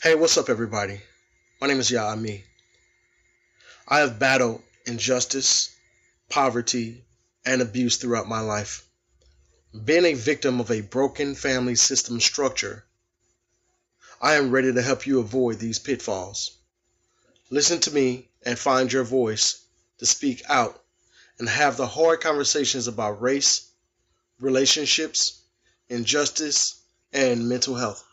Hey, what's up, everybody? My name is Ya'ami. I have battled injustice, poverty, and abuse throughout my life. Being a victim of a broken family system structure, I am ready to help you avoid these pitfalls. Listen to me and find your voice to speak out and have the hard conversations about race, relationships, injustice, and mental health.